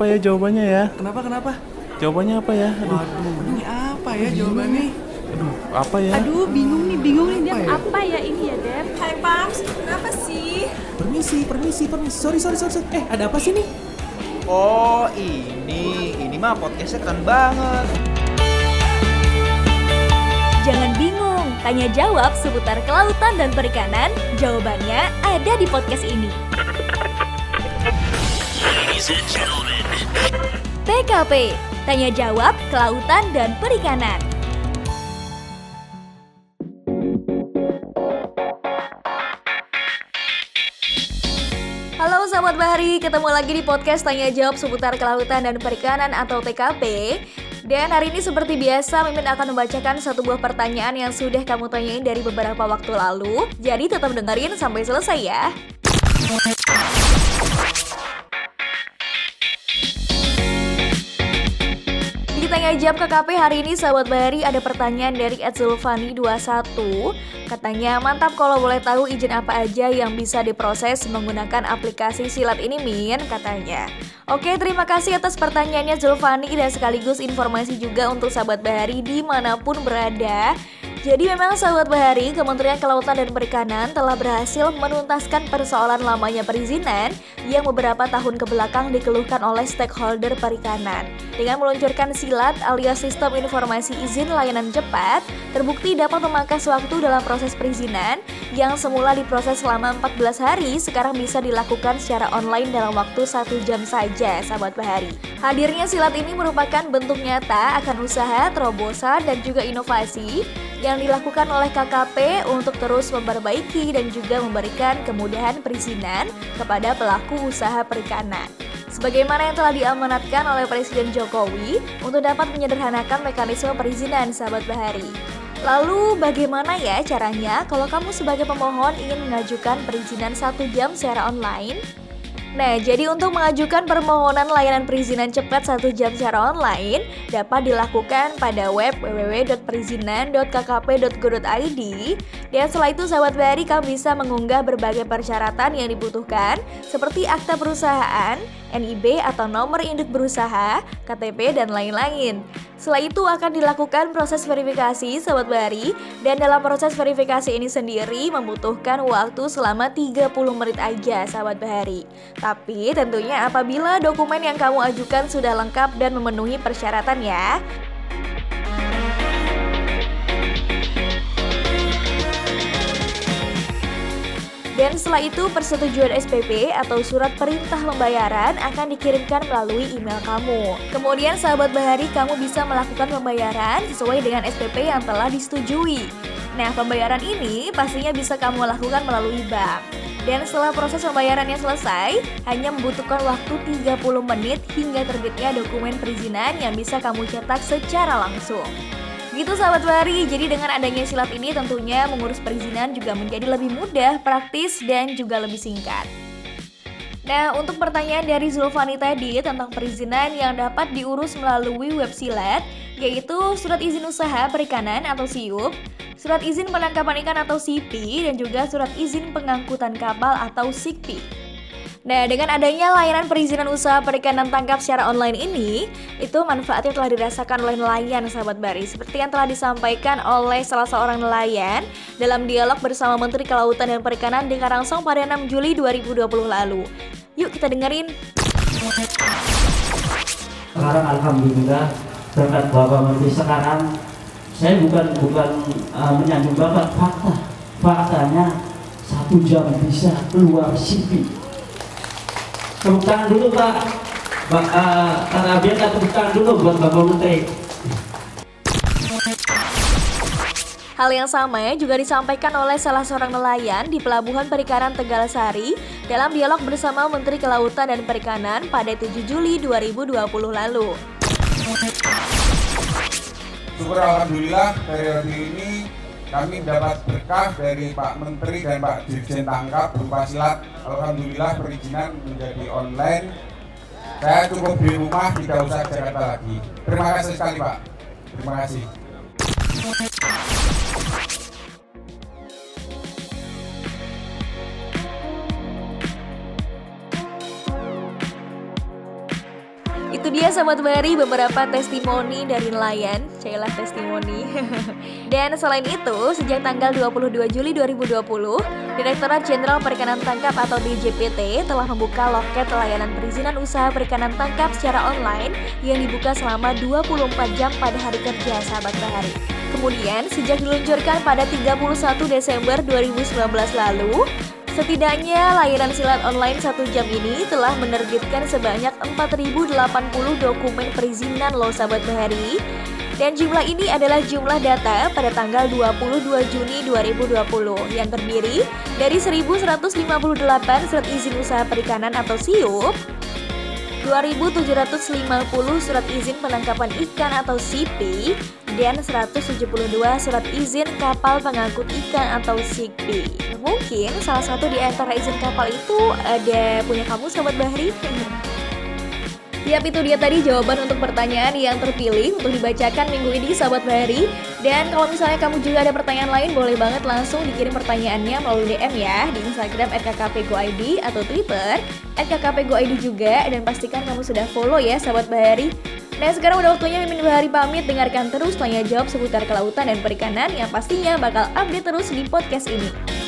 apa ya jawabannya ya? Kenapa kenapa? Jawabannya apa ya? Aduh, Waduh, ini apa ya jawabannya? aduh apa ya? Aduh, bingung nih, bingung nih Dep. Apa ya? Apa ya ini ya, Dep? Hai Pams, kenapa sih? Permisi, permisi, permisi. Sorry, sorry, sorry. sorry. Eh, ada apa sih nih? Oh ini, ini mah podcastnya keren banget. Jangan bingung, tanya jawab seputar kelautan dan perikanan, jawabannya ada di podcast ini. TKP, tanya jawab kelautan dan perikanan. Halo sahabat Bahari, ketemu lagi di podcast Tanya Jawab seputar kelautan dan perikanan atau TKP. Dan hari ini seperti biasa, Mimin akan membacakan satu buah pertanyaan yang sudah kamu tanyain dari beberapa waktu lalu. Jadi tetap dengerin sampai selesai ya. Tanya Jawab KKP hari ini sahabat Bahari ada pertanyaan dari @zulfani21 Katanya mantap kalau boleh tahu izin apa aja yang bisa diproses menggunakan aplikasi silat ini Min? Katanya. Oke terima kasih atas pertanyaannya Zulfani dan sekaligus informasi juga untuk sahabat Bahari di mana pun berada jadi memang sahabat Bahari, Kementerian Kelautan dan Perikanan telah berhasil menuntaskan persoalan lamanya perizinan yang beberapa tahun ke belakang dikeluhkan oleh stakeholder perikanan. Dengan meluncurkan silat alias sistem informasi izin layanan cepat, terbukti dapat memangkas waktu dalam proses perizinan yang semula diproses selama 14 hari sekarang bisa dilakukan secara online dalam waktu satu jam saja, sahabat Bahari. Hadirnya silat ini merupakan bentuk nyata akan usaha, terobosan, dan juga inovasi yang dilakukan oleh KKP untuk terus memperbaiki dan juga memberikan kemudahan perizinan kepada pelaku usaha perikanan. Sebagaimana yang telah diamanatkan oleh Presiden Jokowi untuk dapat menyederhanakan mekanisme perizinan sahabat Bahari. Lalu bagaimana ya caranya kalau kamu sebagai pemohon ingin mengajukan perizinan satu jam secara online? Nah, jadi untuk mengajukan permohonan layanan perizinan cepat satu jam secara online dapat dilakukan pada web www.perizinan.kkp.go.id dan setelah itu sahabat Bahari kamu bisa mengunggah berbagai persyaratan yang dibutuhkan seperti akta perusahaan, NIB atau nomor induk berusaha, KTP, dan lain-lain. Setelah itu akan dilakukan proses verifikasi Sobat Bahari dan dalam proses verifikasi ini sendiri membutuhkan waktu selama 30 menit aja Sahabat Bahari. Tapi tentunya apabila dokumen yang kamu ajukan sudah lengkap dan memenuhi persyaratan ya. Dan setelah itu persetujuan SPP atau surat perintah pembayaran akan dikirimkan melalui email kamu. Kemudian sahabat Bahari kamu bisa melakukan pembayaran sesuai dengan SPP yang telah disetujui. Nah, pembayaran ini pastinya bisa kamu lakukan melalui bank. Dan setelah proses pembayarannya selesai, hanya membutuhkan waktu 30 menit hingga terbitnya dokumen perizinan yang bisa kamu cetak secara langsung. Gitu sahabat Bahari, jadi dengan adanya silat ini tentunya mengurus perizinan juga menjadi lebih mudah, praktis, dan juga lebih singkat. Nah, untuk pertanyaan dari Zulfani tadi tentang perizinan yang dapat diurus melalui web silat, yaitu Surat Izin Usaha Perikanan atau SIUP, Surat Izin Penangkapan Ikan atau SIPI, dan juga Surat Izin Pengangkutan Kapal atau SIKPI. Nah, dengan adanya layanan perizinan usaha perikanan tangkap secara online ini, itu manfaatnya telah dirasakan oleh nelayan sahabat Bari. Seperti yang telah disampaikan oleh salah seorang nelayan dalam dialog bersama Menteri Kelautan dan Perikanan di Karangsong pada 6 Juli 2020 lalu. Yuk kita dengerin. sekarang alhamdulillah berkat Bapak Menteri sekarang saya bukan bukan uh, menyambung Bapak fakta faktanya satu jam bisa keluar CV tepuk tangan dulu Pak Pak uh, Kata Abian tepuk tangan dulu buat Bapak Menteri Hal yang sama juga disampaikan oleh salah seorang nelayan di Pelabuhan Perikanan Tegal Sari dalam dialog bersama Menteri Kelautan dan Perikanan pada 7 Juli 2020 lalu. Syukur Alhamdulillah periode ini kami dapat berkah dari Pak Menteri dan Pak Dirjen Tangkap berupa silat. Alhamdulillah perizinan menjadi online. Saya cukup di rumah, tidak usah Jakarta lagi. Terima kasih sekali Pak. Terima kasih. Itu dia sahabat Bahari beberapa testimoni dari nelayan. Cailah testimoni. Dan selain itu, sejak tanggal 22 Juli 2020 Direktorat Jenderal Perikanan Tangkap atau DJPT telah membuka loket layanan perizinan usaha perikanan tangkap secara online yang dibuka selama 24 jam pada hari kerja sahabat Bahari Kemudian, sejak diluncurkan pada 31 Desember 2019 lalu, Setidaknya layanan silat online satu jam ini telah menerbitkan sebanyak 4080 dokumen perizinan loh sahabat bahari. Dan jumlah ini adalah jumlah data pada tanggal 22 Juni 2020 yang terdiri dari 1158 surat izin usaha perikanan atau SIUP, 2750 surat izin penangkapan ikan atau SIPI, dan 172 surat izin kapal pengangkut ikan atau SIKPI. Mungkin salah satu di antara izin kapal itu ada punya kamu Sobat Bahri. Yap, itu dia tadi jawaban untuk pertanyaan yang terpilih untuk dibacakan minggu ini Sahabat Bahari. Dan kalau misalnya kamu juga ada pertanyaan lain, boleh banget langsung dikirim pertanyaannya melalui DM ya di Instagram @kkpgoid atau Twitter @kkpgoid juga dan pastikan kamu sudah follow ya Sahabat Bahari. Nah sekarang udah waktunya Mimin Bahari pamit dengarkan terus tanya jawab seputar kelautan dan perikanan yang pastinya bakal update terus di podcast ini.